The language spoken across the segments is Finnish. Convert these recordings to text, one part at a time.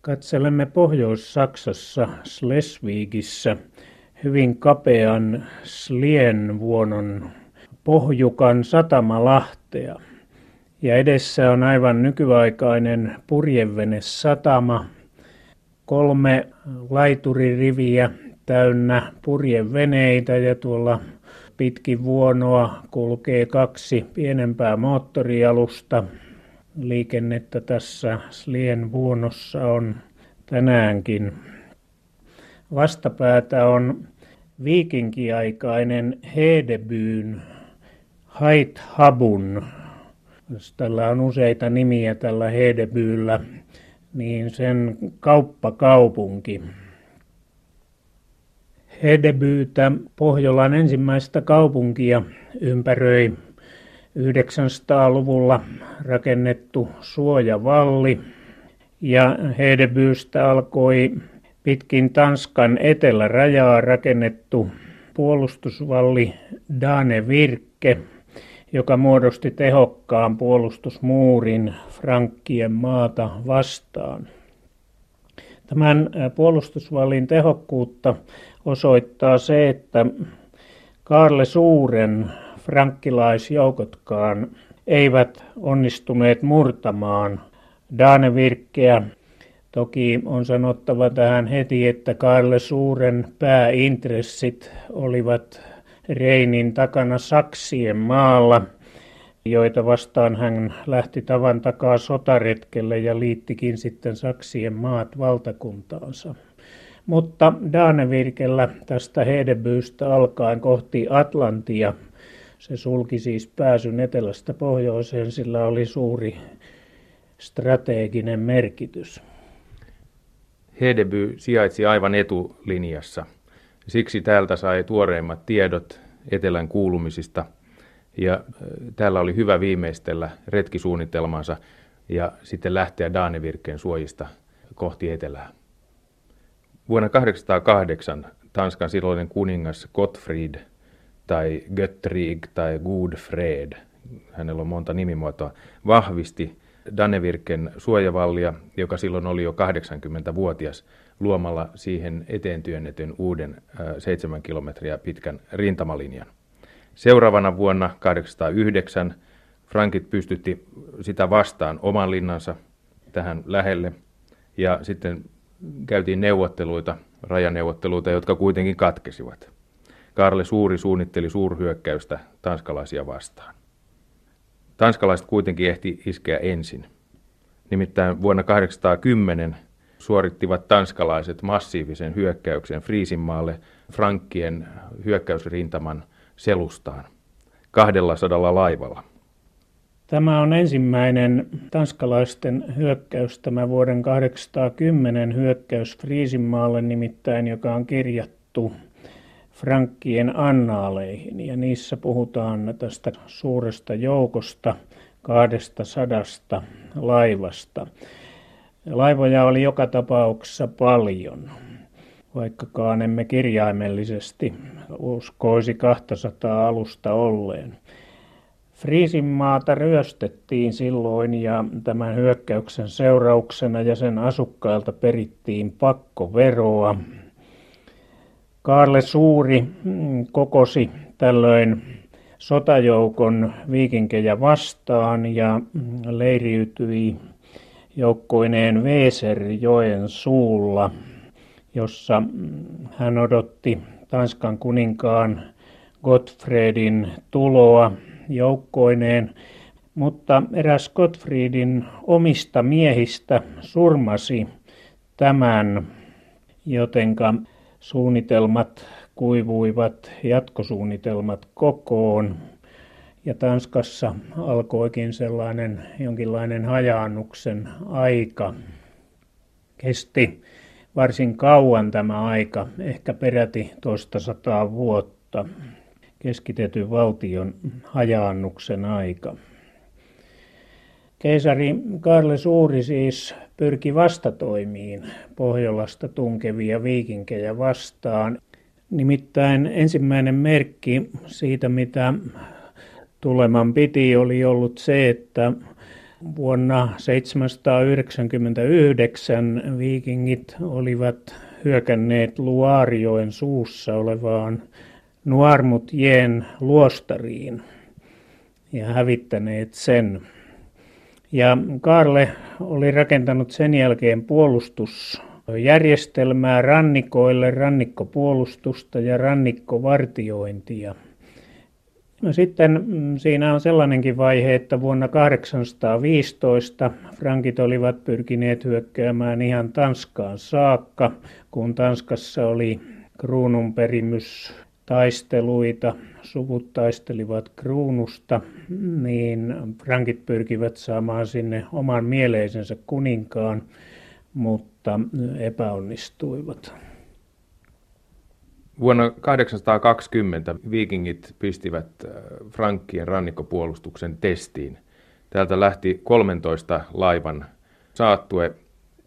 Katselemme Pohjois-Saksassa Schleswigissä hyvin kapean Slienvuonon pohjukan satamalahtea. Ja edessä on aivan nykyaikainen purjevene satama, kolme laituririviä täynnä purjeveneitä ja tuolla pitkin vuonoa kulkee kaksi pienempää moottorialusta. Liikennettä tässä Slien vuonossa on tänäänkin. Vastapäätä on viikinkiaikainen Hedebyyn Haithabun. Tällä on useita nimiä tällä Hedebyyllä, niin sen kauppakaupunki. Hedebyytä, Pohjolan ensimmäistä kaupunkia, ympäröi 900-luvulla rakennettu suojavalli ja Hedebyystä alkoi pitkin Tanskan etelärajaa rakennettu puolustusvalli Dane Virke, joka muodosti tehokkaan puolustusmuurin Frankkien maata vastaan. Tämän puolustusvallin tehokkuutta osoittaa se, että Kaarle Suuren frankkilaisjoukotkaan eivät onnistuneet murtamaan Danevirkkeä. Toki on sanottava tähän heti, että Kaarle Suuren pääintressit olivat Reinin takana Saksien maalla, joita vastaan hän lähti tavan takaa sotaretkelle ja liittikin sitten Saksien maat valtakuntaansa. Mutta Danevirkellä tästä Hedebyystä alkaen kohti Atlantia se sulki siis pääsyn etelästä pohjoiseen, sillä oli suuri strateginen merkitys. Hedeby sijaitsi aivan etulinjassa. Siksi täältä sai tuoreimmat tiedot etelän kuulumisista ja täällä oli hyvä viimeistellä retkisuunnitelmansa ja sitten lähteä Danevirkkeen suojista kohti etelää. Vuonna 1808 Tanskan silloinen kuningas Gottfried tai Göttrig tai Godfred, hänellä on monta nimimuotoa, vahvisti Danevirken suojavallia, joka silloin oli jo 80-vuotias, luomalla siihen eteen työnnetyn uuden 7 kilometriä pitkän rintamalinjan. Seuraavana vuonna 809 Frankit pystytti sitä vastaan oman linnansa tähän lähelle ja sitten käytiin neuvotteluita, rajaneuvotteluita, jotka kuitenkin katkesivat. Karle Suuri suunnitteli suurhyökkäystä tanskalaisia vastaan. Tanskalaiset kuitenkin ehti iskeä ensin. Nimittäin vuonna 810 suorittivat tanskalaiset massiivisen hyökkäyksen Friisinmaalle Frankkien hyökkäysrintaman selustaan 200 laivalla. Tämä on ensimmäinen tanskalaisten hyökkäys, tämä vuoden 810 hyökkäys Friisinmaalle nimittäin, joka on kirjattu Frankkien annaaleihin ja niissä puhutaan tästä suuresta joukosta, kahdesta sadasta laivasta. Laivoja oli joka tapauksessa paljon, vaikkakaan emme kirjaimellisesti uskoisi 200 alusta olleen. Friisinmaata ryöstettiin silloin ja tämän hyökkäyksen seurauksena ja sen asukkailta perittiin pakkoveroa. Kaarle Suuri mm, kokosi tällöin sotajoukon viikinkejä vastaan ja mm, leiriytyi joukkoineen Weserjoen suulla, jossa mm, hän odotti Tanskan kuninkaan Gottfriedin tuloa joukkoineen, mutta eräs Gottfriedin omista miehistä surmasi tämän, jotenka suunnitelmat kuivuivat, jatkosuunnitelmat kokoon. Ja Tanskassa alkoikin sellainen jonkinlainen hajaannuksen aika. Kesti varsin kauan tämä aika, ehkä peräti toista sataa vuotta keskitetyn valtion hajaannuksen aika. Keisari Karle Suuri siis pyrki vastatoimiin Pohjolasta tunkevia viikinkejä vastaan. Nimittäin ensimmäinen merkki siitä, mitä tuleman piti, oli ollut se, että Vuonna 799 viikingit olivat hyökänneet Luarjoen suussa olevaan Nuarmutjen luostariin ja hävittäneet sen. Ja Karle oli rakentanut sen jälkeen puolustusjärjestelmää rannikoille, rannikkopuolustusta ja rannikkovartiointia. No sitten mm, siinä on sellainenkin vaihe, että vuonna 815 frankit olivat pyrkineet hyökkäämään ihan Tanskaan saakka, kun Tanskassa oli kruununperimys taisteluita, suvut taistelivat kruunusta, niin frankit pyrkivät saamaan sinne oman mieleisensä kuninkaan, mutta epäonnistuivat. Vuonna 820 viikingit pistivät äh, Frankkien rannikkopuolustuksen testiin. Täältä lähti 13 laivan saattue,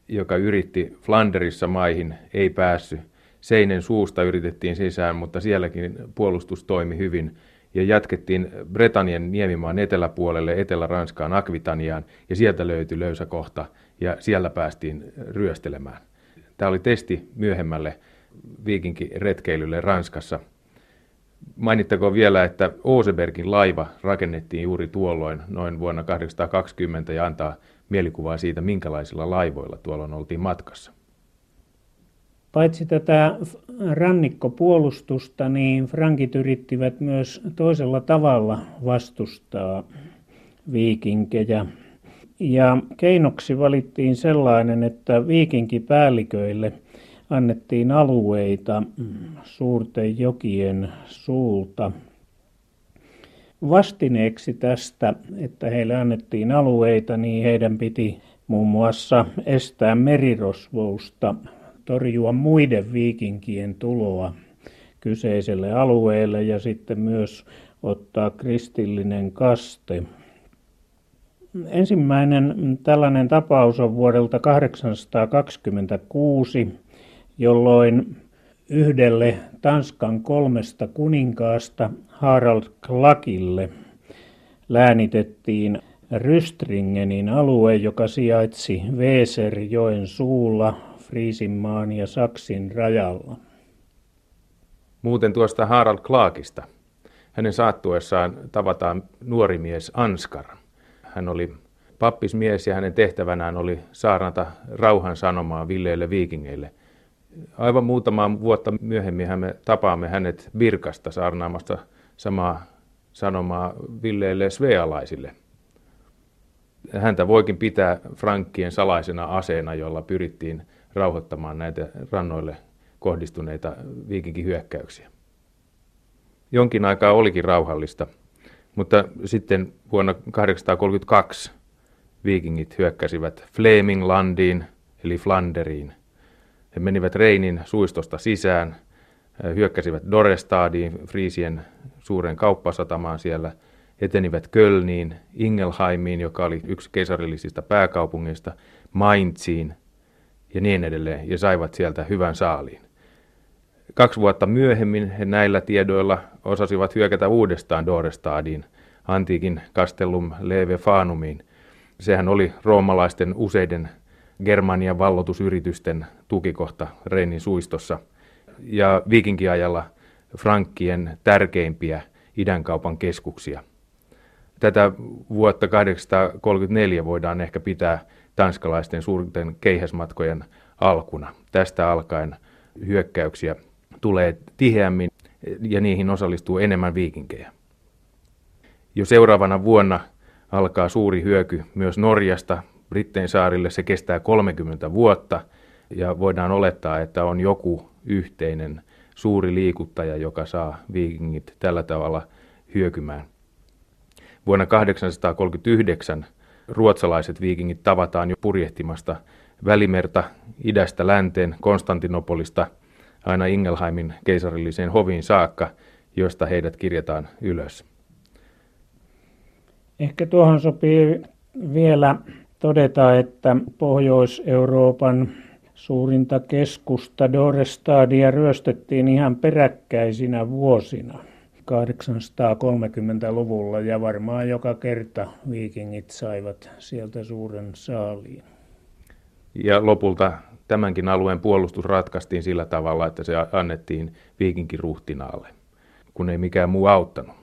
joka yritti Flanderissa maihin, ei päässyt. Seinen suusta yritettiin sisään, mutta sielläkin puolustus toimi hyvin. Ja jatkettiin Bretanien niemimaan eteläpuolelle, Etelä-Ranskaan, Akvitaniaan, ja sieltä löytyi löysä kohta, ja siellä päästiin ryöstelemään. Tämä oli testi myöhemmälle viikinkiretkeilylle Ranskassa. Mainittakoon vielä, että Osebergin laiva rakennettiin juuri tuolloin noin vuonna 820 ja antaa mielikuvaa siitä, minkälaisilla laivoilla tuolloin oltiin matkassa. Paitsi tätä rannikkopuolustusta, niin frankit yrittivät myös toisella tavalla vastustaa viikinkejä. Ja keinoksi valittiin sellainen, että viikinkipäälliköille – annettiin alueita suurten jokien suulta. Vastineeksi tästä, että heille annettiin alueita, niin heidän piti muun muassa estää merirosvousta, torjua muiden viikinkien tuloa kyseiselle alueelle ja sitten myös ottaa kristillinen kaste. Ensimmäinen tällainen tapaus on vuodelta 826 jolloin yhdelle Tanskan kolmesta kuninkaasta Harald Klakille läänitettiin Rystringenin alue, joka sijaitsi Weserjoen suulla Friisinmaan ja Saksin rajalla. Muuten tuosta Harald Klaakista. Hänen saattuessaan tavataan nuori mies Anskar. Hän oli pappismies ja hänen tehtävänään oli saarnata rauhan sanomaa villeille viikingeille – aivan muutama vuotta myöhemmin me tapaamme hänet Virkasta saarnaamasta samaa sanomaa Villeille svealaisille. Häntä voikin pitää Frankkien salaisena aseena, jolla pyrittiin rauhoittamaan näitä rannoille kohdistuneita viikinkihyökkäyksiä. Jonkin aikaa olikin rauhallista, mutta sitten vuonna 832 viikingit hyökkäsivät Fleminglandiin eli Flanderiin – he menivät Reinin suistosta sisään, hyökkäsivät Dorestadiin, Friisien suuren kauppasatamaan siellä, etenivät Kölniin, Ingelheimiin, joka oli yksi keisarillisista pääkaupungeista, Mainziin ja niin edelleen, ja saivat sieltä hyvän saaliin. Kaksi vuotta myöhemmin he näillä tiedoilla osasivat hyökätä uudestaan Dorestadiin, antiikin Castellum Leve Fanumiin. Sehän oli roomalaisten useiden Germanian vallotusyritysten tukikohta Reinin suistossa ja viikinkiajalla Frankkien tärkeimpiä idänkaupan keskuksia. Tätä vuotta 834 voidaan ehkä pitää tanskalaisten suurten keihäsmatkojen alkuna. Tästä alkaen hyökkäyksiä tulee tiheämmin ja niihin osallistuu enemmän viikinkejä. Jo seuraavana vuonna alkaa suuri hyöky myös Norjasta Brittein saarille. Se kestää 30 vuotta ja voidaan olettaa, että on joku yhteinen suuri liikuttaja, joka saa viikingit tällä tavalla hyökymään. Vuonna 839 ruotsalaiset viikingit tavataan jo purjehtimasta Välimerta idästä länteen Konstantinopolista aina Ingelheimin keisarilliseen hoviin saakka, josta heidät kirjataan ylös. Ehkä tuohon sopii vielä todeta, että Pohjois-Euroopan suurinta keskusta Dorestadia ryöstettiin ihan peräkkäisinä vuosina. 830-luvulla ja varmaan joka kerta viikingit saivat sieltä suuren saaliin. Ja lopulta tämänkin alueen puolustus ratkaistiin sillä tavalla, että se annettiin viikinkiruhtinaalle, kun ei mikään muu auttanut.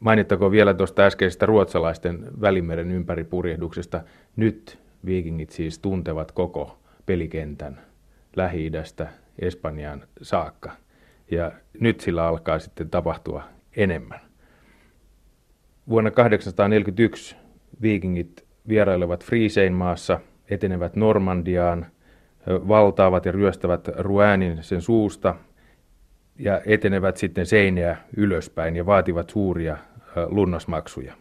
Mainittakoon vielä tuosta äskeisestä ruotsalaisten välimeren ympäripurjehduksesta. Nyt viikingit siis tuntevat koko pelikentän Lähi-idästä Espanjaan saakka. Ja nyt sillä alkaa sitten tapahtua enemmän. Vuonna 841 viikingit vierailevat Friisein maassa, etenevät Normandiaan, valtaavat ja ryöstävät Ruäänin sen suusta ja etenevät sitten seinää ylöspäin ja vaativat suuria lunnasmaksuja.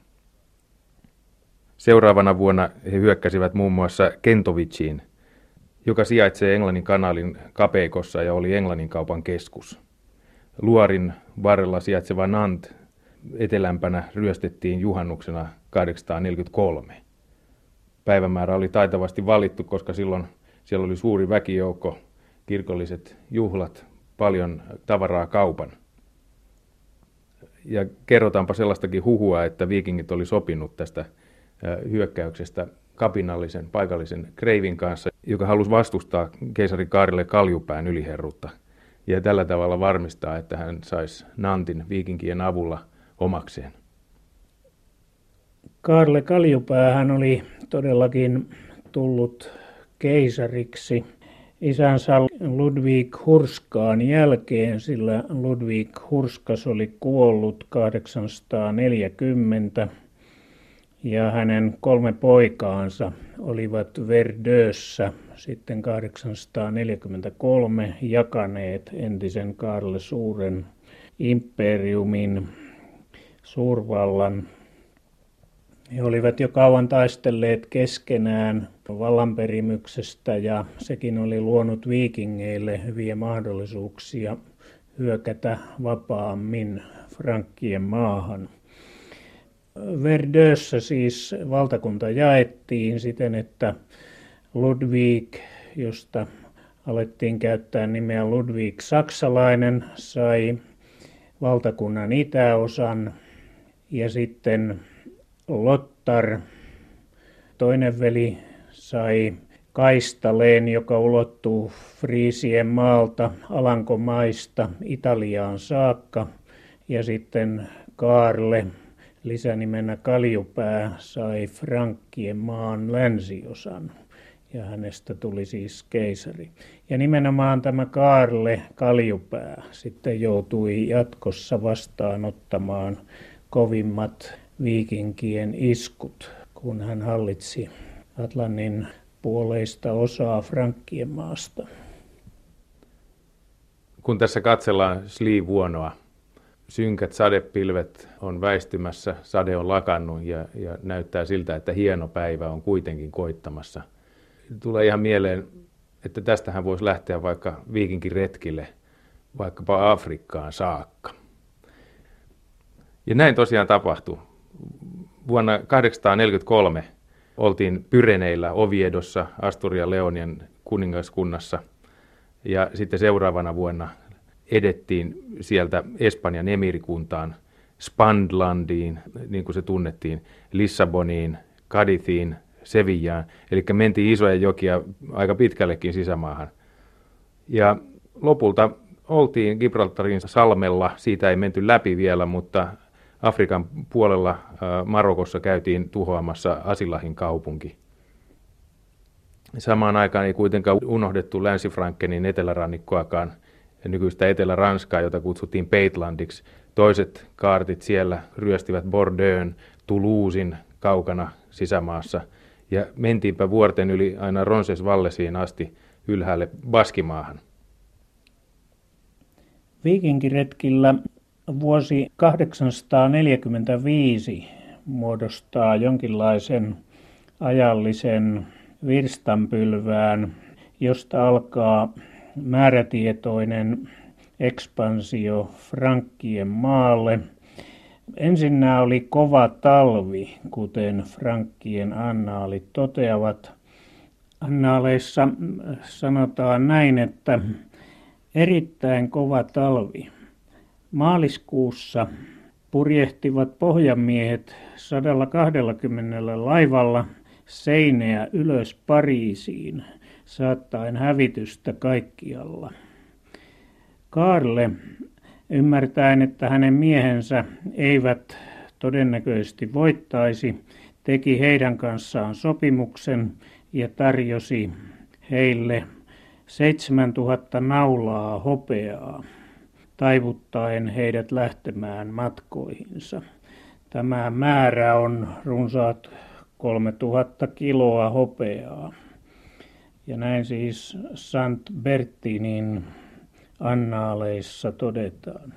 Seuraavana vuonna he hyökkäsivät muun muassa Kentovitsiin, joka sijaitsee Englannin kanaalin kapeikossa ja oli Englannin kaupan keskus. Luorin varrella sijaitseva Nant etelämpänä ryöstettiin juhannuksena 843. Päivämäärä oli taitavasti valittu, koska silloin siellä oli suuri väkijoukko, kirkolliset juhlat, paljon tavaraa kaupan. Ja kerrotaanpa sellaistakin huhua, että viikingit oli sopinut tästä hyökkäyksestä kapinallisen paikallisen Kreivin kanssa, joka halusi vastustaa keisari Kaarille Kaljupään yliherrutta ja tällä tavalla varmistaa, että hän saisi Nantin viikinkien avulla omakseen. Kaarle Kaljupäähän oli todellakin tullut keisariksi isänsä Ludwig Hurskaan jälkeen, sillä Ludwig Hurskas oli kuollut 840 ja hänen kolme poikaansa olivat Verdössä sitten 843 jakaneet entisen Kaarle Suuren imperiumin suurvallan. He olivat jo kauan taistelleet keskenään vallanperimyksestä ja sekin oli luonut viikingeille hyviä mahdollisuuksia hyökätä vapaammin Frankkien maahan. Verdössä siis valtakunta jaettiin siten, että Ludwig, josta alettiin käyttää nimeä Ludwig Saksalainen, sai valtakunnan itäosan ja sitten Lottar, toinen veli, sai Kaistaleen, joka ulottuu Friisien maalta Alankomaista Italiaan saakka. Ja sitten Kaarle, lisänimenä Kaljupää, sai Frankkien maan länsiosan ja hänestä tuli siis keisari. Ja nimenomaan tämä Kaarle Kaljupää sitten joutui jatkossa vastaanottamaan kovimmat viikinkien iskut, kun hän hallitsi Atlannin puoleista osaa Frankkien maasta. Kun tässä katsellaan Slivuonoa, synkät sadepilvet on väistymässä, sade on lakannut ja, ja näyttää siltä, että hieno päivä on kuitenkin koittamassa. Tulee ihan mieleen, että tästähän voisi lähteä vaikka viikinkin retkille, vaikkapa Afrikkaan saakka. Ja näin tosiaan tapahtui. Vuonna 1843 oltiin Pyreneillä Oviedossa Asturia Leonien kuningaskunnassa ja sitten seuraavana vuonna edettiin sieltä Espanjan emirikuntaan Spandlandiin, niin kuin se tunnettiin, Lissaboniin, Kadithiin, Sevillaan. Eli mentiin isoja jokia aika pitkällekin sisämaahan. Ja lopulta oltiin Gibraltarin salmella, siitä ei menty läpi vielä, mutta Afrikan puolella äh, Marokossa käytiin tuhoamassa Asilahin kaupunki. Samaan aikaan ei kuitenkaan unohdettu Länsi-Frankenin etelärannikkoakaan nykyistä Etelä-Ranskaa, jota kutsuttiin Peitlandiksi. Toiset kaartit siellä ryöstivät Bordeauxn, Toulousin kaukana sisämaassa ja mentiinpä vuorten yli aina Ronsesvallesiin asti ylhäälle Baskimaahan. Viikinkiretkillä vuosi 845 muodostaa jonkinlaisen ajallisen virstanpylvään, josta alkaa määrätietoinen ekspansio Frankkien maalle. Ensinnä oli kova talvi, kuten Frankkien annaalit toteavat. Annaaleissa sanotaan näin, että erittäin kova talvi Maaliskuussa purjehtivat pohjamiehet 120 laivalla seinää ylös Pariisiin, saattaen hävitystä kaikkialla. Kaarle, ymmärtäen, että hänen miehensä eivät todennäköisesti voittaisi, teki heidän kanssaan sopimuksen ja tarjosi heille 7000 naulaa hopeaa, taivuttaen heidät lähtemään matkoihinsa. Tämä määrä on runsaat 3000 kiloa hopeaa. Ja näin siis Sant Bertinin annaaleissa todetaan.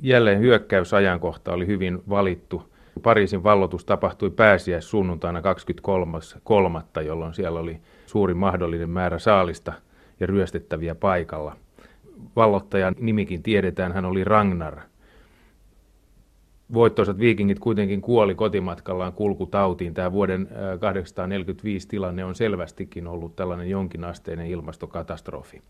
Jälleen hyökkäysajankohta oli hyvin valittu. Pariisin vallotus tapahtui pääsiäis sunnuntaina 23.3., jolloin siellä oli suuri mahdollinen määrä saalista ja ryöstettäviä paikalla. Vallottajan nimikin tiedetään, hän oli Ragnar. Voittoisat viikingit kuitenkin kuoli kotimatkallaan kulkutautiin. Tämä vuoden 845 tilanne on selvästikin ollut tällainen jonkinasteinen ilmastokatastrofi.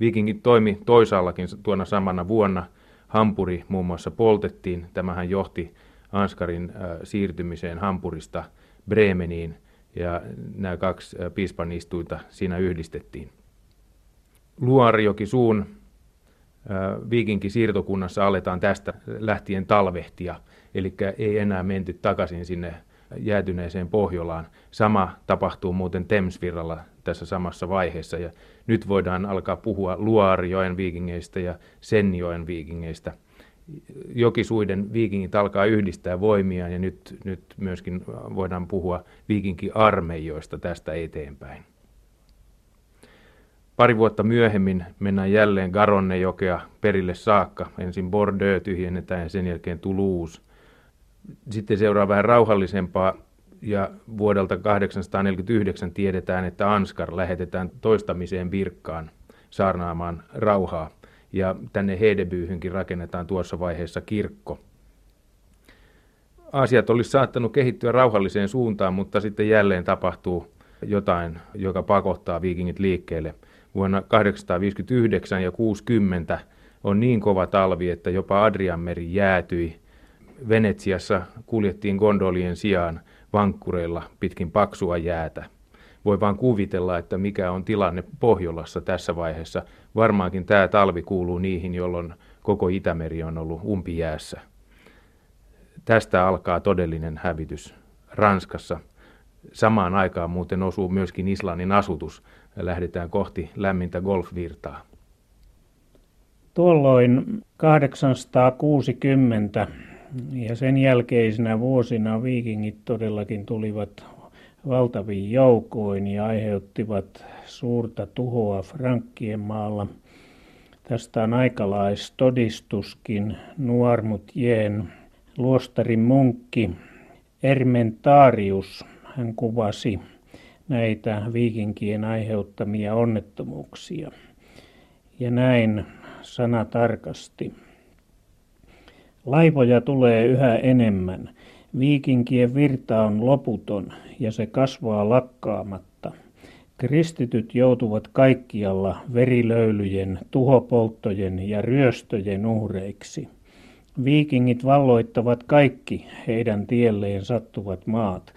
Viikingit toimi toisaallakin tuona samana vuonna. Hampuri muun muassa poltettiin. Tämähän johti Anskarin siirtymiseen Hampurista Bremeniin ja nämä kaksi piispan istuinta siinä yhdistettiin. Luarijoki suun viikinki siirtokunnassa aletaan tästä lähtien talvehtia, eli ei enää menty takaisin sinne jäätyneeseen Pohjolaan. Sama tapahtuu muuten Temsvirralla tässä samassa vaiheessa, ja nyt voidaan alkaa puhua Luarjoen viikingeistä ja Senjoen viikingeistä – jokisuiden viikingit alkaa yhdistää voimia ja nyt, nyt myöskin voidaan puhua viikinkiarmeijoista tästä eteenpäin. Pari vuotta myöhemmin mennään jälleen Garonnejokea perille saakka. Ensin Bordeaux tyhjennetään ja sen jälkeen Toulouse. Sitten seuraa vähän rauhallisempaa ja vuodelta 849 tiedetään, että Anskar lähetetään toistamiseen virkkaan saarnaamaan rauhaa ja tänne Hedebyyhynkin rakennetaan tuossa vaiheessa kirkko. Asiat olisi saattanut kehittyä rauhalliseen suuntaan, mutta sitten jälleen tapahtuu jotain, joka pakottaa viikingit liikkeelle. Vuonna 859 ja 60 on niin kova talvi, että jopa Adrianmeri jäätyi. Venetsiassa kuljettiin gondolien sijaan vankkureilla pitkin paksua jäätä voi vaan kuvitella, että mikä on tilanne Pohjolassa tässä vaiheessa. Varmaankin tämä talvi kuuluu niihin, jolloin koko Itämeri on ollut umpijäässä. Tästä alkaa todellinen hävitys Ranskassa. Samaan aikaan muuten osuu myöskin Islannin asutus. Lähdetään kohti lämmintä golfvirtaa. Tuolloin 860 ja sen jälkeisinä vuosina viikingit todellakin tulivat valtaviin joukoin ja aiheuttivat suurta tuhoa Frankkien maalla. Tästä on aikalaistodistuskin Nuarmutjeen luostarin munkki Ermentarius. Hän kuvasi näitä viikinkien aiheuttamia onnettomuuksia. Ja näin sana tarkasti. Laivoja tulee yhä enemmän. Viikinkien virta on loputon ja se kasvaa lakkaamatta. Kristityt joutuvat kaikkialla verilöylyjen, tuhopolttojen ja ryöstöjen uhreiksi. Viikingit valloittavat kaikki heidän tielleen sattuvat maat.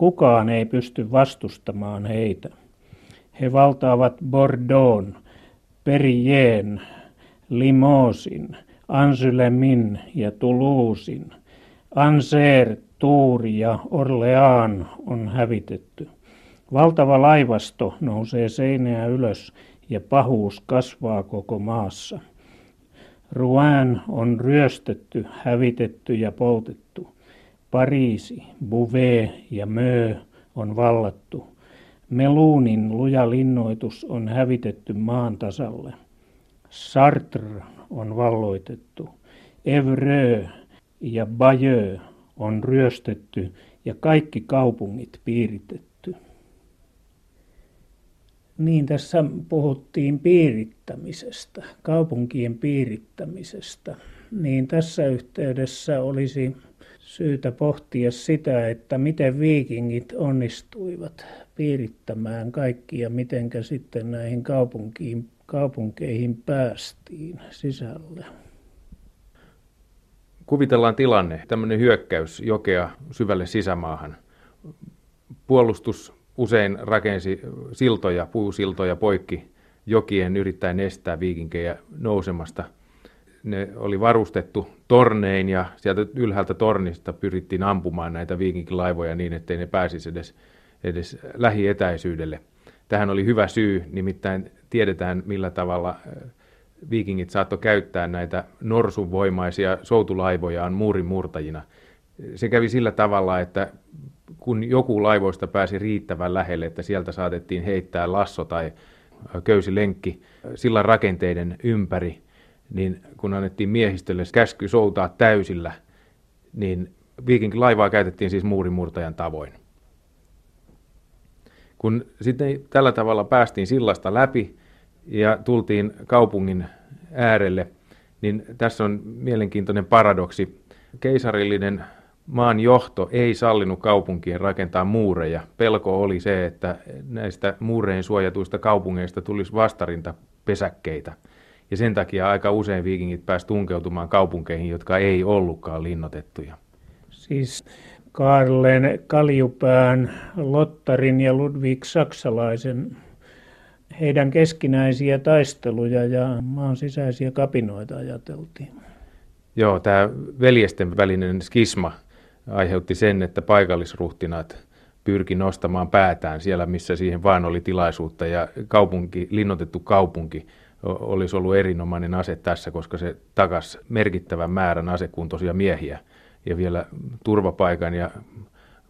Kukaan ei pysty vastustamaan heitä. He valtaavat Bordeaux, Perrién, Limosin, Ansylemin ja Toulousin. Anser, Tuuri ja Orleaan on hävitetty. Valtava laivasto nousee seinää ylös ja pahuus kasvaa koko maassa. Rouen on ryöstetty, hävitetty ja poltettu. Pariisi, Bouvet ja Mö on vallattu. Meluunin luja linnoitus on hävitetty maan tasalle. Sartre on valloitettu. Evreux ja Bayeux on ryöstetty ja kaikki kaupungit piiritetty. Niin tässä puhuttiin piirittämisestä, kaupunkien piirittämisestä. Niin tässä yhteydessä olisi syytä pohtia sitä, että miten viikingit onnistuivat piirittämään kaikkia, mitenkä sitten näihin kaupunkiin, kaupunkeihin päästiin sisälle. Kuvitellaan tilanne, tämmöinen hyökkäys jokea syvälle sisämaahan. Puolustus usein rakensi siltoja, puusiltoja poikki jokien yrittäen estää viikinkejä nousemasta. Ne oli varustettu tornein ja sieltä ylhäältä tornista pyrittiin ampumaan näitä viikinkilaivoja niin, ettei ne pääsisi edes, edes lähietäisyydelle. Tähän oli hyvä syy, nimittäin tiedetään millä tavalla viikingit saattoi käyttää näitä norsunvoimaisia soutulaivojaan muurimurtajina. Se kävi sillä tavalla, että kun joku laivoista pääsi riittävän lähelle, että sieltä saatettiin heittää lasso tai köysilenkki sillan rakenteiden ympäri, niin kun annettiin miehistölle käsky soutaa täysillä, niin laivaa käytettiin siis muurimurtajan tavoin. Kun sitten tällä tavalla päästiin sillasta läpi ja tultiin kaupungin äärelle, niin tässä on mielenkiintoinen paradoksi. Keisarillinen maan johto ei sallinut kaupunkien rakentaa muureja. Pelko oli se, että näistä muurein suojatuista kaupungeista tulisi vastarinta pesäkkeitä. Ja sen takia aika usein viikingit pääsivät tunkeutumaan kaupunkeihin, jotka ei ollutkaan linnoitettuja. Siis Karlen Kaljupään, Lottarin ja Ludwig Saksalaisen heidän keskinäisiä taisteluja ja maan sisäisiä kapinoita ajateltiin. Joo, tämä veljesten välinen skisma aiheutti sen, että paikallisruhtinat pyrki nostamaan päätään siellä, missä siihen vaan oli tilaisuutta. Ja kaupunki, linnoitettu kaupunki olisi ollut erinomainen ase tässä, koska se takas merkittävän määrän asekuntoisia miehiä ja vielä turvapaikan ja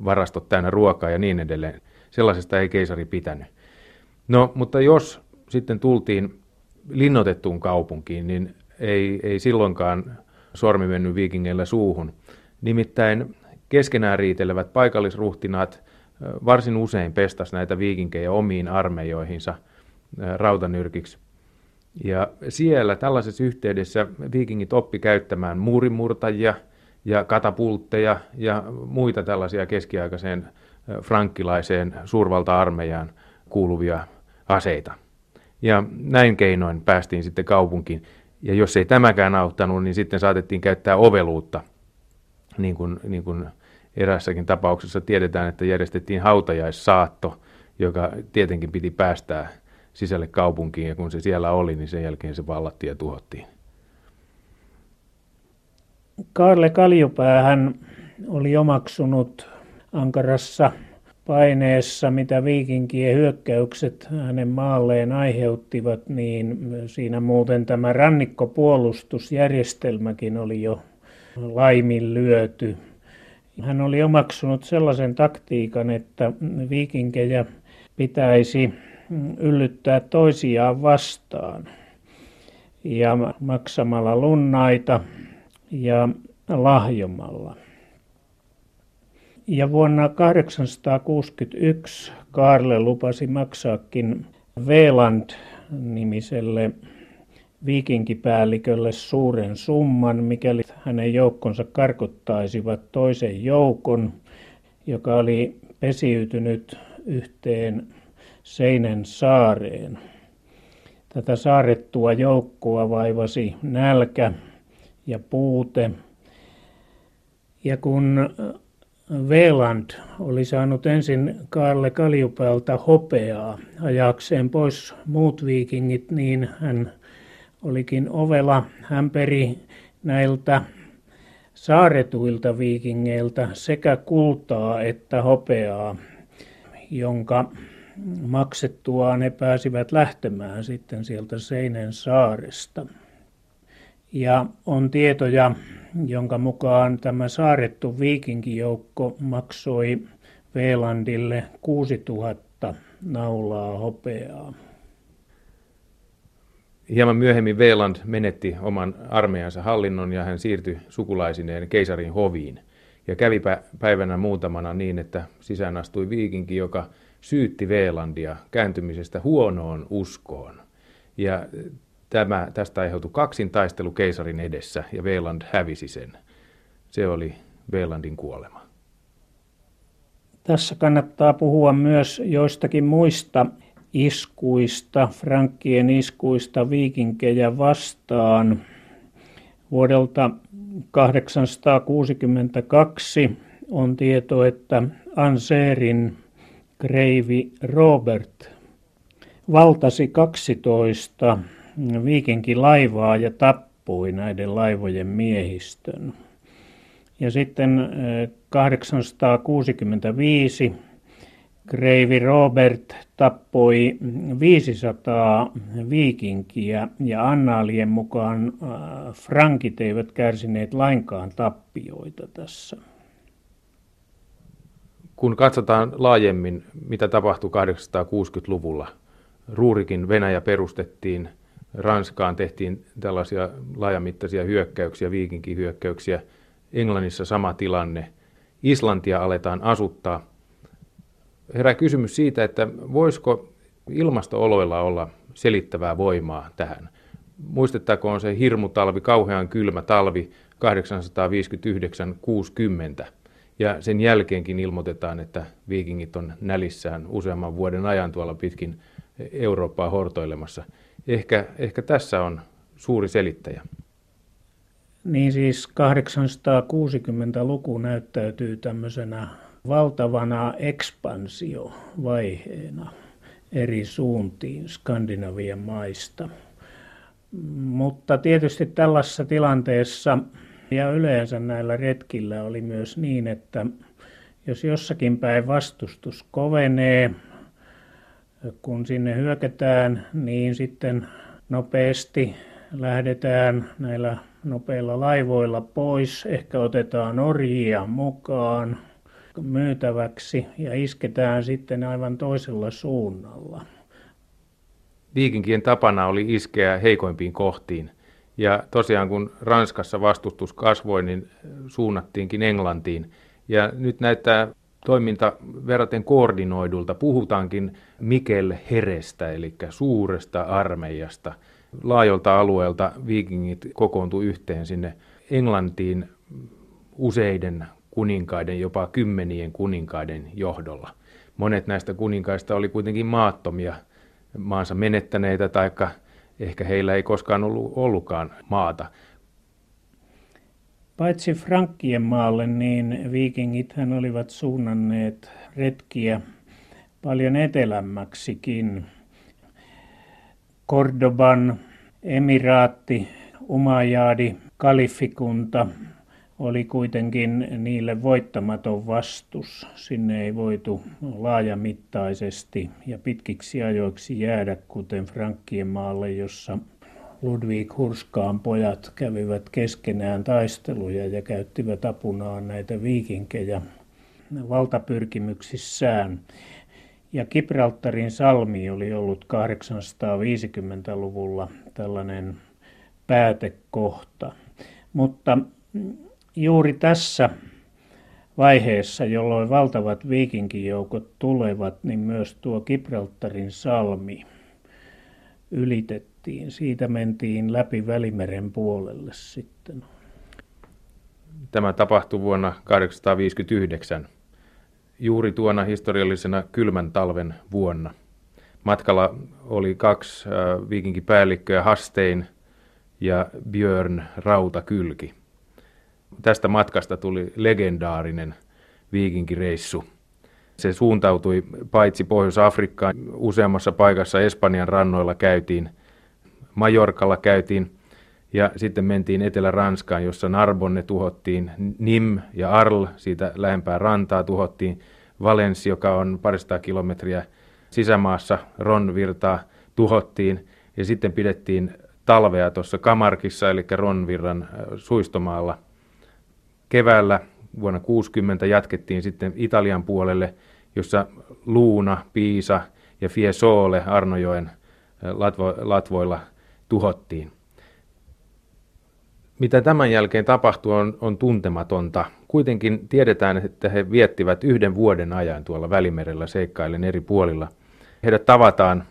varastot täynnä ruokaa ja niin edelleen. Sellaisesta ei keisari pitänyt. No, mutta jos sitten tultiin linnoitettuun kaupunkiin, niin ei, ei silloinkaan sormi mennyt viikingeillä suuhun. Nimittäin keskenään riitelevät paikallisruhtinaat varsin usein pestas näitä viikinkejä omiin armeijoihinsa rautanyrkiksi. Ja siellä tällaisessa yhteydessä viikingit oppi käyttämään muurimurtajia ja katapultteja ja muita tällaisia keskiaikaiseen frankkilaiseen suurvalta-armeijaan kuuluvia aseita. Ja näin keinoin päästiin sitten kaupunkiin. Ja jos ei tämäkään auttanut, niin sitten saatettiin käyttää oveluutta, niin kuin, niin kuin erässäkin tapauksessa tiedetään, että järjestettiin hautajaissaatto, joka tietenkin piti päästää sisälle kaupunkiin, ja kun se siellä oli, niin sen jälkeen se vallattiin ja tuhottiin. Karle Kaljupäähän oli omaksunut Ankarassa paineessa, mitä viikinkien hyökkäykset hänen maalleen aiheuttivat, niin siinä muuten tämä rannikkopuolustusjärjestelmäkin oli jo laiminlyöty. Hän oli omaksunut sellaisen taktiikan, että viikinkejä pitäisi yllyttää toisiaan vastaan ja maksamalla lunnaita ja lahjomalla. Ja vuonna 861 Karle lupasi maksaakin Veland-nimiselle viikinkipäällikölle suuren summan, mikäli hänen joukkonsa karkottaisivat toisen joukon, joka oli pesiytynyt yhteen Seinen saareen. Tätä saarettua joukkoa vaivasi nälkä ja puute. Ja kun Veland oli saanut ensin Karle Kaljupäältä hopeaa ajakseen pois muut viikingit, niin hän olikin ovela. Hän peri näiltä saaretuilta viikingeiltä sekä kultaa että hopeaa, jonka maksettuaan ne pääsivät lähtemään sitten sieltä Seinen saaresta. Ja on tietoja, jonka mukaan tämä saarettu viikinkijoukko maksoi Veelandille 6000 naulaa hopeaa. Hieman myöhemmin Veeland menetti oman armeijansa hallinnon ja hän siirtyi sukulaisineen keisarin hoviin. Ja kävi päivänä muutamana niin, että sisään astui viikinki, joka syytti Veelandia kääntymisestä huonoon uskoon. Ja Tämä, tästä aiheutui taistelu keisarin edessä ja Veeland hävisi sen. Se oli Veelandin kuolema. Tässä kannattaa puhua myös joistakin muista iskuista, frankkien iskuista viikinkejä vastaan. Vuodelta 862 on tieto, että Anserin kreivi Robert valtasi 12 viikinkilaivaa ja tappui näiden laivojen miehistön. Ja sitten 865 Kreivi Robert tappoi 500 viikinkiä ja annaalien mukaan frankit eivät kärsineet lainkaan tappioita tässä. Kun katsotaan laajemmin, mitä tapahtui 860-luvulla, Ruurikin Venäjä perustettiin, Ranskaan tehtiin tällaisia laajamittaisia hyökkäyksiä, viikinkihyökkäyksiä, Englannissa sama tilanne, Islantia aletaan asuttaa. Herää kysymys siitä, että voisiko ilmastooloilla olla selittävää voimaa tähän. Muistettaako on se hirmutalvi, kauhean kylmä talvi 859-60. Ja sen jälkeenkin ilmoitetaan, että viikingit on nälissään useamman vuoden ajan tuolla pitkin Eurooppaa hortoilemassa. Ehkä, ehkä tässä on suuri selittäjä. Niin siis 860-luku näyttäytyy tämmöisenä valtavana ekspansiovaiheena eri suuntiin Skandinavian maista. Mutta tietysti tällaisessa tilanteessa ja yleensä näillä retkillä oli myös niin, että jos jossakin päin vastustus kovenee, kun sinne hyökätään, niin sitten nopeasti lähdetään näillä nopeilla laivoilla pois. Ehkä otetaan orjia mukaan myytäväksi ja isketään sitten aivan toisella suunnalla. Viikinkien tapana oli iskeä heikoimpiin kohtiin. Ja tosiaan kun Ranskassa vastustus kasvoi, niin suunnattiinkin Englantiin. Ja nyt näyttää toiminta verraten koordinoidulta. Puhutaankin Mikel Herestä, eli suuresta armeijasta. Laajolta alueelta viikingit kokoontu yhteen sinne Englantiin useiden kuninkaiden, jopa kymmenien kuninkaiden johdolla. Monet näistä kuninkaista oli kuitenkin maattomia, maansa menettäneitä, taikka ehkä heillä ei koskaan ollut ollutkaan maata. Paitsi Frankkien maalle, niin viikingithän olivat suunnanneet retkiä paljon etelämmäksikin. Kordoban emiraatti, Umajaadi, kalifikunta oli kuitenkin niille voittamaton vastus. Sinne ei voitu laajamittaisesti ja pitkiksi ajoiksi jäädä, kuten Frankkien maalle, jossa Ludwig Hurskaan pojat kävivät keskenään taisteluja ja käyttivät apunaan näitä viikinkejä valtapyrkimyksissään. Ja Gibraltarin salmi oli ollut 850-luvulla tällainen päätekohta. Mutta juuri tässä vaiheessa, jolloin valtavat viikinkijoukot tulevat, niin myös tuo Gibraltarin salmi ylitettiin. Siitä mentiin läpi Välimeren puolelle sitten. Tämä tapahtui vuonna 1859, juuri tuona historiallisena kylmän talven vuonna. Matkalla oli kaksi äh, viikinkipäällikköä, Hastein ja Björn Rautakylki. Tästä matkasta tuli legendaarinen viikinkireissu. Se suuntautui paitsi Pohjois-Afrikkaan, useammassa paikassa Espanjan rannoilla käytiin, Majorkalla käytiin ja sitten mentiin Etelä-Ranskaan, jossa Narbonne tuhottiin, Nim ja Arl, siitä lähempää rantaa tuhottiin, Valens, joka on parista kilometriä sisämaassa, Ronvirtaa tuhottiin ja sitten pidettiin talvea tuossa Kamarkissa, eli Ronvirran äh, suistomaalla – keväällä vuonna 60 jatkettiin sitten Italian puolelle, jossa Luuna, Piisa ja Fiesole Arnojoen latvo, latvoilla tuhottiin. Mitä tämän jälkeen tapahtui on, on tuntematonta. Kuitenkin tiedetään, että he viettivät yhden vuoden ajan tuolla Välimerellä seikkaillen eri puolilla. Heidät tavataan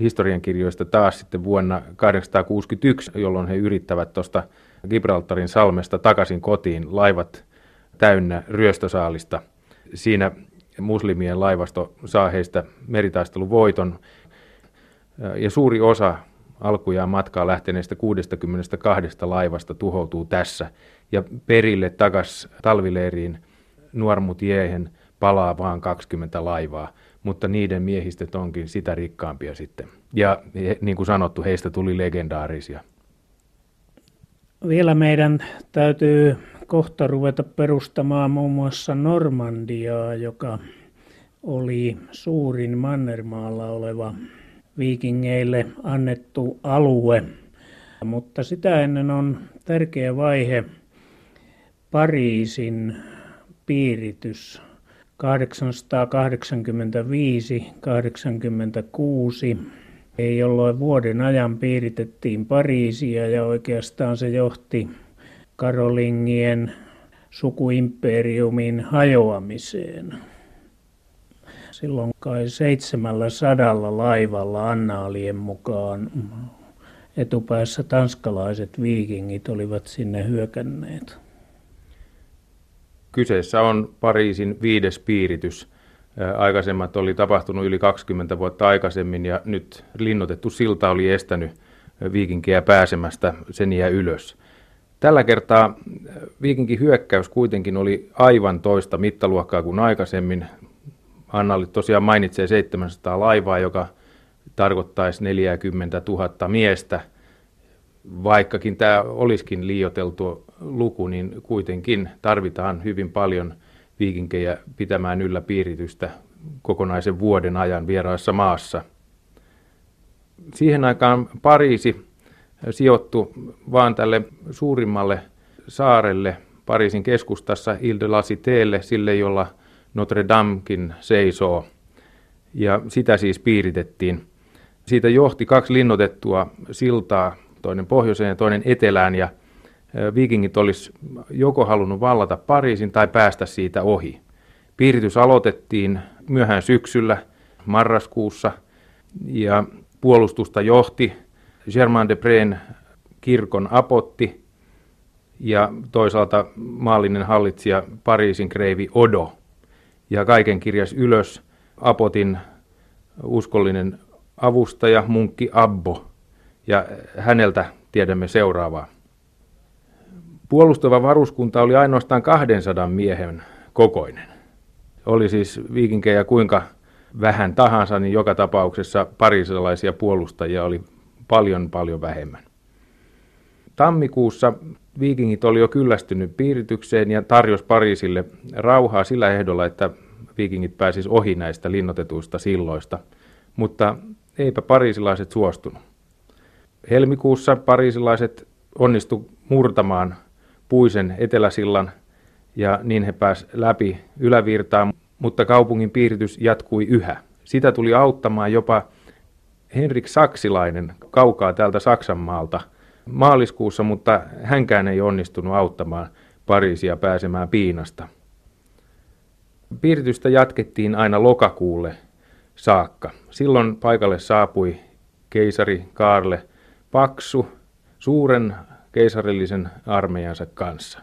historiankirjoista taas sitten vuonna 1861, jolloin he yrittävät tuosta Gibraltarin salmesta takaisin kotiin laivat täynnä ryöstösaalista. Siinä muslimien laivasto saa heistä meritaisteluvoiton. ja suuri osa alkujaan matkaa lähteneistä 62 laivasta tuhoutuu tässä ja perille takas talvileiriin Nuormutiehen palaa vain 20 laivaa, mutta niiden miehistöt onkin sitä rikkaampia sitten. Ja he, niin kuin sanottu, heistä tuli legendaarisia. Vielä meidän täytyy kohta ruveta perustamaan muun muassa Normandiaa, joka oli suurin Mannermaalla oleva viikingeille annettu alue. Mutta sitä ennen on tärkeä vaihe Pariisin piiritys 885-86, jolloin vuoden ajan piiritettiin Pariisia ja oikeastaan se johti Karolingien sukuimperiumin hajoamiseen. Silloin kai seitsemällä sadalla laivalla annaalien mukaan etupäässä tanskalaiset viikingit olivat sinne hyökänneet. Kyseessä on Pariisin viides piiritys. Aikaisemmat oli tapahtunut yli 20 vuotta aikaisemmin ja nyt linnoitettu silta oli estänyt viikinkiä pääsemästä sen ja ylös. Tällä kertaa viikinkin hyökkäys kuitenkin oli aivan toista mittaluokkaa kuin aikaisemmin. Anna tosiaan mainitsee 700 laivaa, joka tarkoittaisi 40 000 miestä. Vaikkakin tämä olisikin liioteltu luku, niin kuitenkin tarvitaan hyvin paljon viikinkejä pitämään yllä piiritystä kokonaisen vuoden ajan vieraassa maassa. Siihen aikaan Pariisi sijoittu vaan tälle suurimmalle saarelle Pariisin keskustassa Ile de la sille jolla Notre Damekin seisoo. Ja sitä siis piiritettiin. Siitä johti kaksi linnoitettua siltaa, toinen pohjoiseen ja toinen etelään, ja viikingit olisi joko halunnut vallata Pariisin tai päästä siitä ohi. Piiritys aloitettiin myöhään syksyllä, marraskuussa, ja puolustusta johti Germain de Preen kirkon apotti ja toisaalta maallinen hallitsija Pariisin kreivi Odo. Ja kaiken kirjas ylös apotin uskollinen avustaja, munkki Abbo, ja häneltä tiedämme seuraavaa. Puolustava varuskunta oli ainoastaan 200 miehen kokoinen. Oli siis viikinkejä kuinka vähän tahansa, niin joka tapauksessa parisalaisia puolustajia oli paljon paljon vähemmän. Tammikuussa viikingit oli jo kyllästynyt piiritykseen ja tarjos Pariisille rauhaa sillä ehdolla, että viikingit pääsis ohi näistä linnoitetuista silloista, mutta eipä pariisilaiset suostunut. Helmikuussa pariisilaiset onnistu murtamaan puisen eteläsillan ja niin he pääs läpi ylävirtaan, mutta kaupungin piiritys jatkui yhä. Sitä tuli auttamaan jopa Henrik Saksilainen kaukaa täältä Saksanmaalta maaliskuussa, mutta hänkään ei onnistunut auttamaan Pariisia pääsemään piinasta. Piiritystä jatkettiin aina lokakuulle saakka. Silloin paikalle saapui keisari Kaarle Paksu suuren keisarillisen armeijansa kanssa.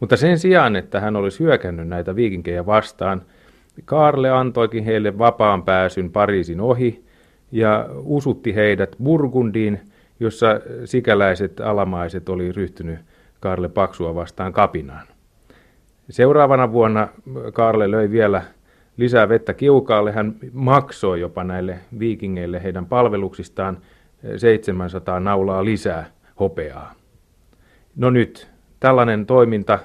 Mutta sen sijaan, että hän olisi hyökännyt näitä viikinkejä vastaan, Kaarle antoikin heille vapaan pääsyn Pariisin ohi ja usutti heidät Burgundiin, jossa sikäläiset alamaiset oli ryhtynyt Karle Paksua vastaan kapinaan. Seuraavana vuonna Karle löi vielä lisää vettä kiukaalle. Hän maksoi jopa näille viikingeille heidän palveluksistaan 700 naulaa lisää hopeaa. No nyt, tällainen toiminta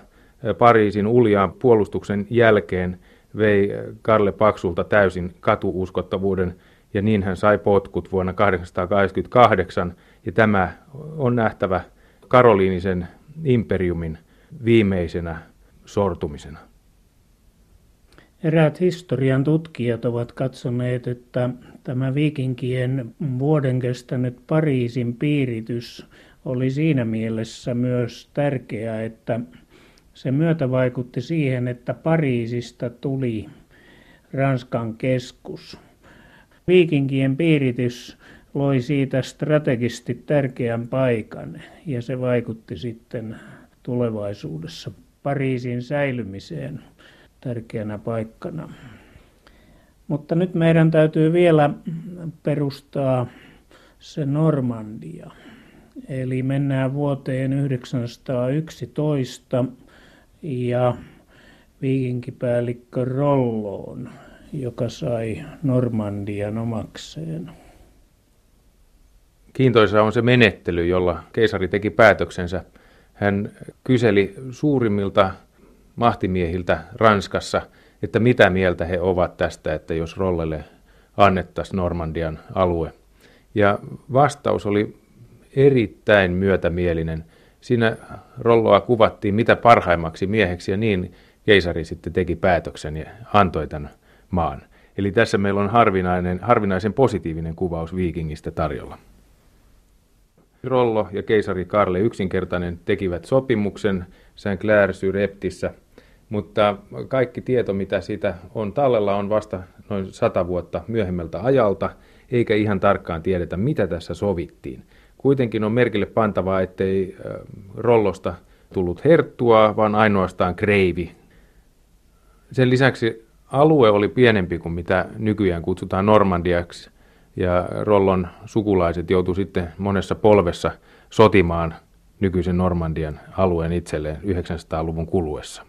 Pariisin uljaan puolustuksen jälkeen vei Karle Paksulta täysin katuuskottavuuden ja niin hän sai potkut vuonna 1888, ja tämä on nähtävä Karoliinisen imperiumin viimeisenä sortumisena. Eräät historian tutkijat ovat katsoneet, että tämä viikinkien vuoden kestänyt Pariisin piiritys oli siinä mielessä myös tärkeä, että se myötä vaikutti siihen, että Pariisista tuli Ranskan keskus. Viikinkien piiritys loi siitä strategisesti tärkeän paikan ja se vaikutti sitten tulevaisuudessa Pariisin säilymiseen tärkeänä paikkana. Mutta nyt meidän täytyy vielä perustaa se Normandia. Eli mennään vuoteen 1911 ja viikinkipäällikkö Rolloon, joka sai Normandian omakseen. Kiintoisa on se menettely, jolla keisari teki päätöksensä. Hän kyseli suurimmilta mahtimiehiltä Ranskassa, että mitä mieltä he ovat tästä, että jos Rollelle annettaisiin Normandian alue. Ja vastaus oli erittäin myötämielinen. Siinä Rolloa kuvattiin mitä parhaimmaksi mieheksi ja niin keisari sitten teki päätöksen ja antoi tämän maan. Eli tässä meillä on harvinainen, harvinaisen positiivinen kuvaus viikingistä tarjolla. Rollo ja keisari Karle yksinkertainen tekivät sopimuksen Saint Clair Reptissä, mutta kaikki tieto, mitä siitä on tallella, on vasta noin sata vuotta myöhemmältä ajalta, eikä ihan tarkkaan tiedetä, mitä tässä sovittiin. Kuitenkin on merkille pantavaa, ettei Rollosta tullut herttua, vaan ainoastaan kreivi. Sen lisäksi alue oli pienempi kuin mitä nykyään kutsutaan Normandiaksi, ja Rollon sukulaiset joutu sitten monessa polvessa sotimaan nykyisen Normandian alueen itselleen 900-luvun kuluessa.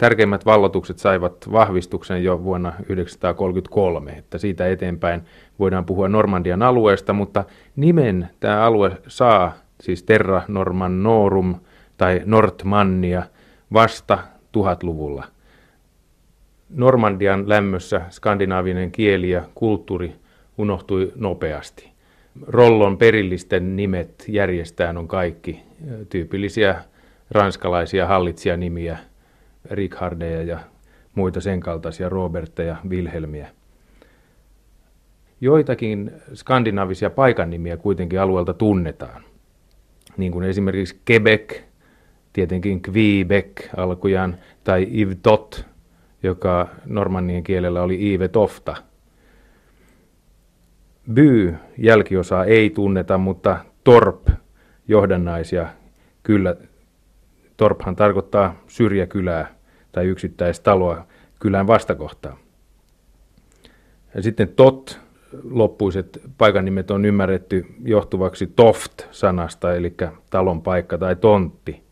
Tärkeimmät vallotukset saivat vahvistuksen jo vuonna 1933, että siitä eteenpäin voidaan puhua Normandian alueesta, mutta nimen tämä alue saa, siis Terra Normannorum tai Nordmannia, vasta 1000-luvulla – Normandian lämmössä skandinaavinen kieli ja kulttuuri unohtui nopeasti. Rollon perillisten nimet järjestään on kaikki tyypillisiä ranskalaisia hallitsijanimiä, Richardeja ja muita sen kaltaisia Robertteja, Wilhelmiä. Joitakin skandinaavisia paikannimiä kuitenkin alueelta tunnetaan, niin kuin esimerkiksi Quebec, tietenkin Quebec alkujaan, tai Yvetot joka normannien kielellä oli Iive Tofta. By jälkiosaa ei tunneta, mutta torp johdannaisia kyllä. Torphan tarkoittaa syrjäkylää tai yksittäistaloa kylän vastakohtaa. Sitten tot loppuiset paikan nimet on ymmärretty johtuvaksi toft-sanasta, eli talon paikka tai tontti.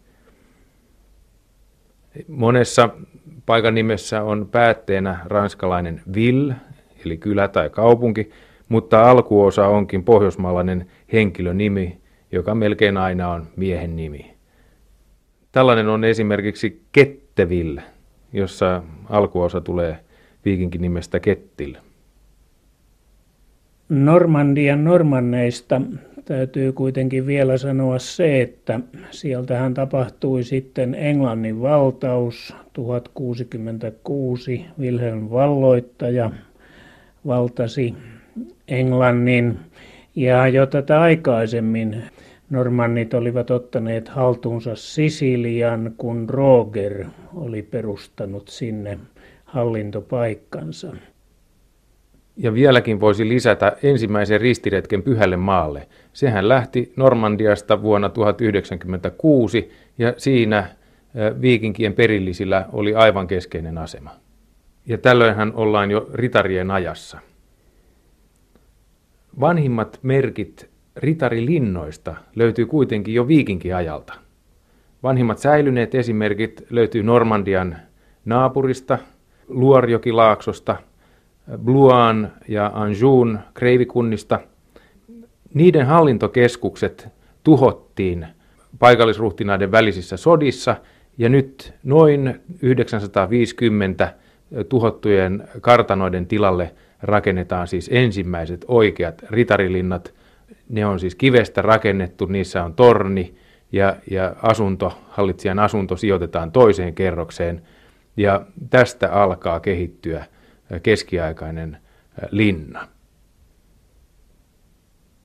Monessa Paikan nimessä on päätteenä ranskalainen vill, eli kylä tai kaupunki, mutta alkuosa onkin pohjoismaalainen henkilönimi, joka melkein aina on miehen nimi. Tällainen on esimerkiksi Ketteville, jossa alkuosa tulee viikinkin nimestä Kettil. Normandian normanneista täytyy kuitenkin vielä sanoa se, että sieltähän tapahtui sitten Englannin valtaus 1066. Wilhelm valloittaja valtasi Englannin ja jo tätä aikaisemmin normannit olivat ottaneet haltuunsa Sisilian, kun Roger oli perustanut sinne hallintopaikkansa. Ja vieläkin voisi lisätä ensimmäisen ristiretken Pyhälle maalle. Sehän lähti Normandiasta vuonna 1096 ja siinä viikinkien perillisillä oli aivan keskeinen asema. Ja tällöinhän ollaan jo ritarien ajassa. Vanhimmat merkit ritarilinnoista löytyy kuitenkin jo viikinkiajalta. Vanhimmat säilyneet esimerkit löytyy Normandian naapurista, Luorjokilaaksosta – Bluan ja Anjouun kreivikunnista. Niiden hallintokeskukset tuhottiin paikallisruhtinaiden välisissä sodissa ja nyt noin 950 tuhottujen kartanoiden tilalle rakennetaan siis ensimmäiset oikeat ritarilinnat. Ne on siis kivestä rakennettu, niissä on torni ja, ja asunto, hallitsijan asunto sijoitetaan toiseen kerrokseen ja tästä alkaa kehittyä keskiaikainen linna.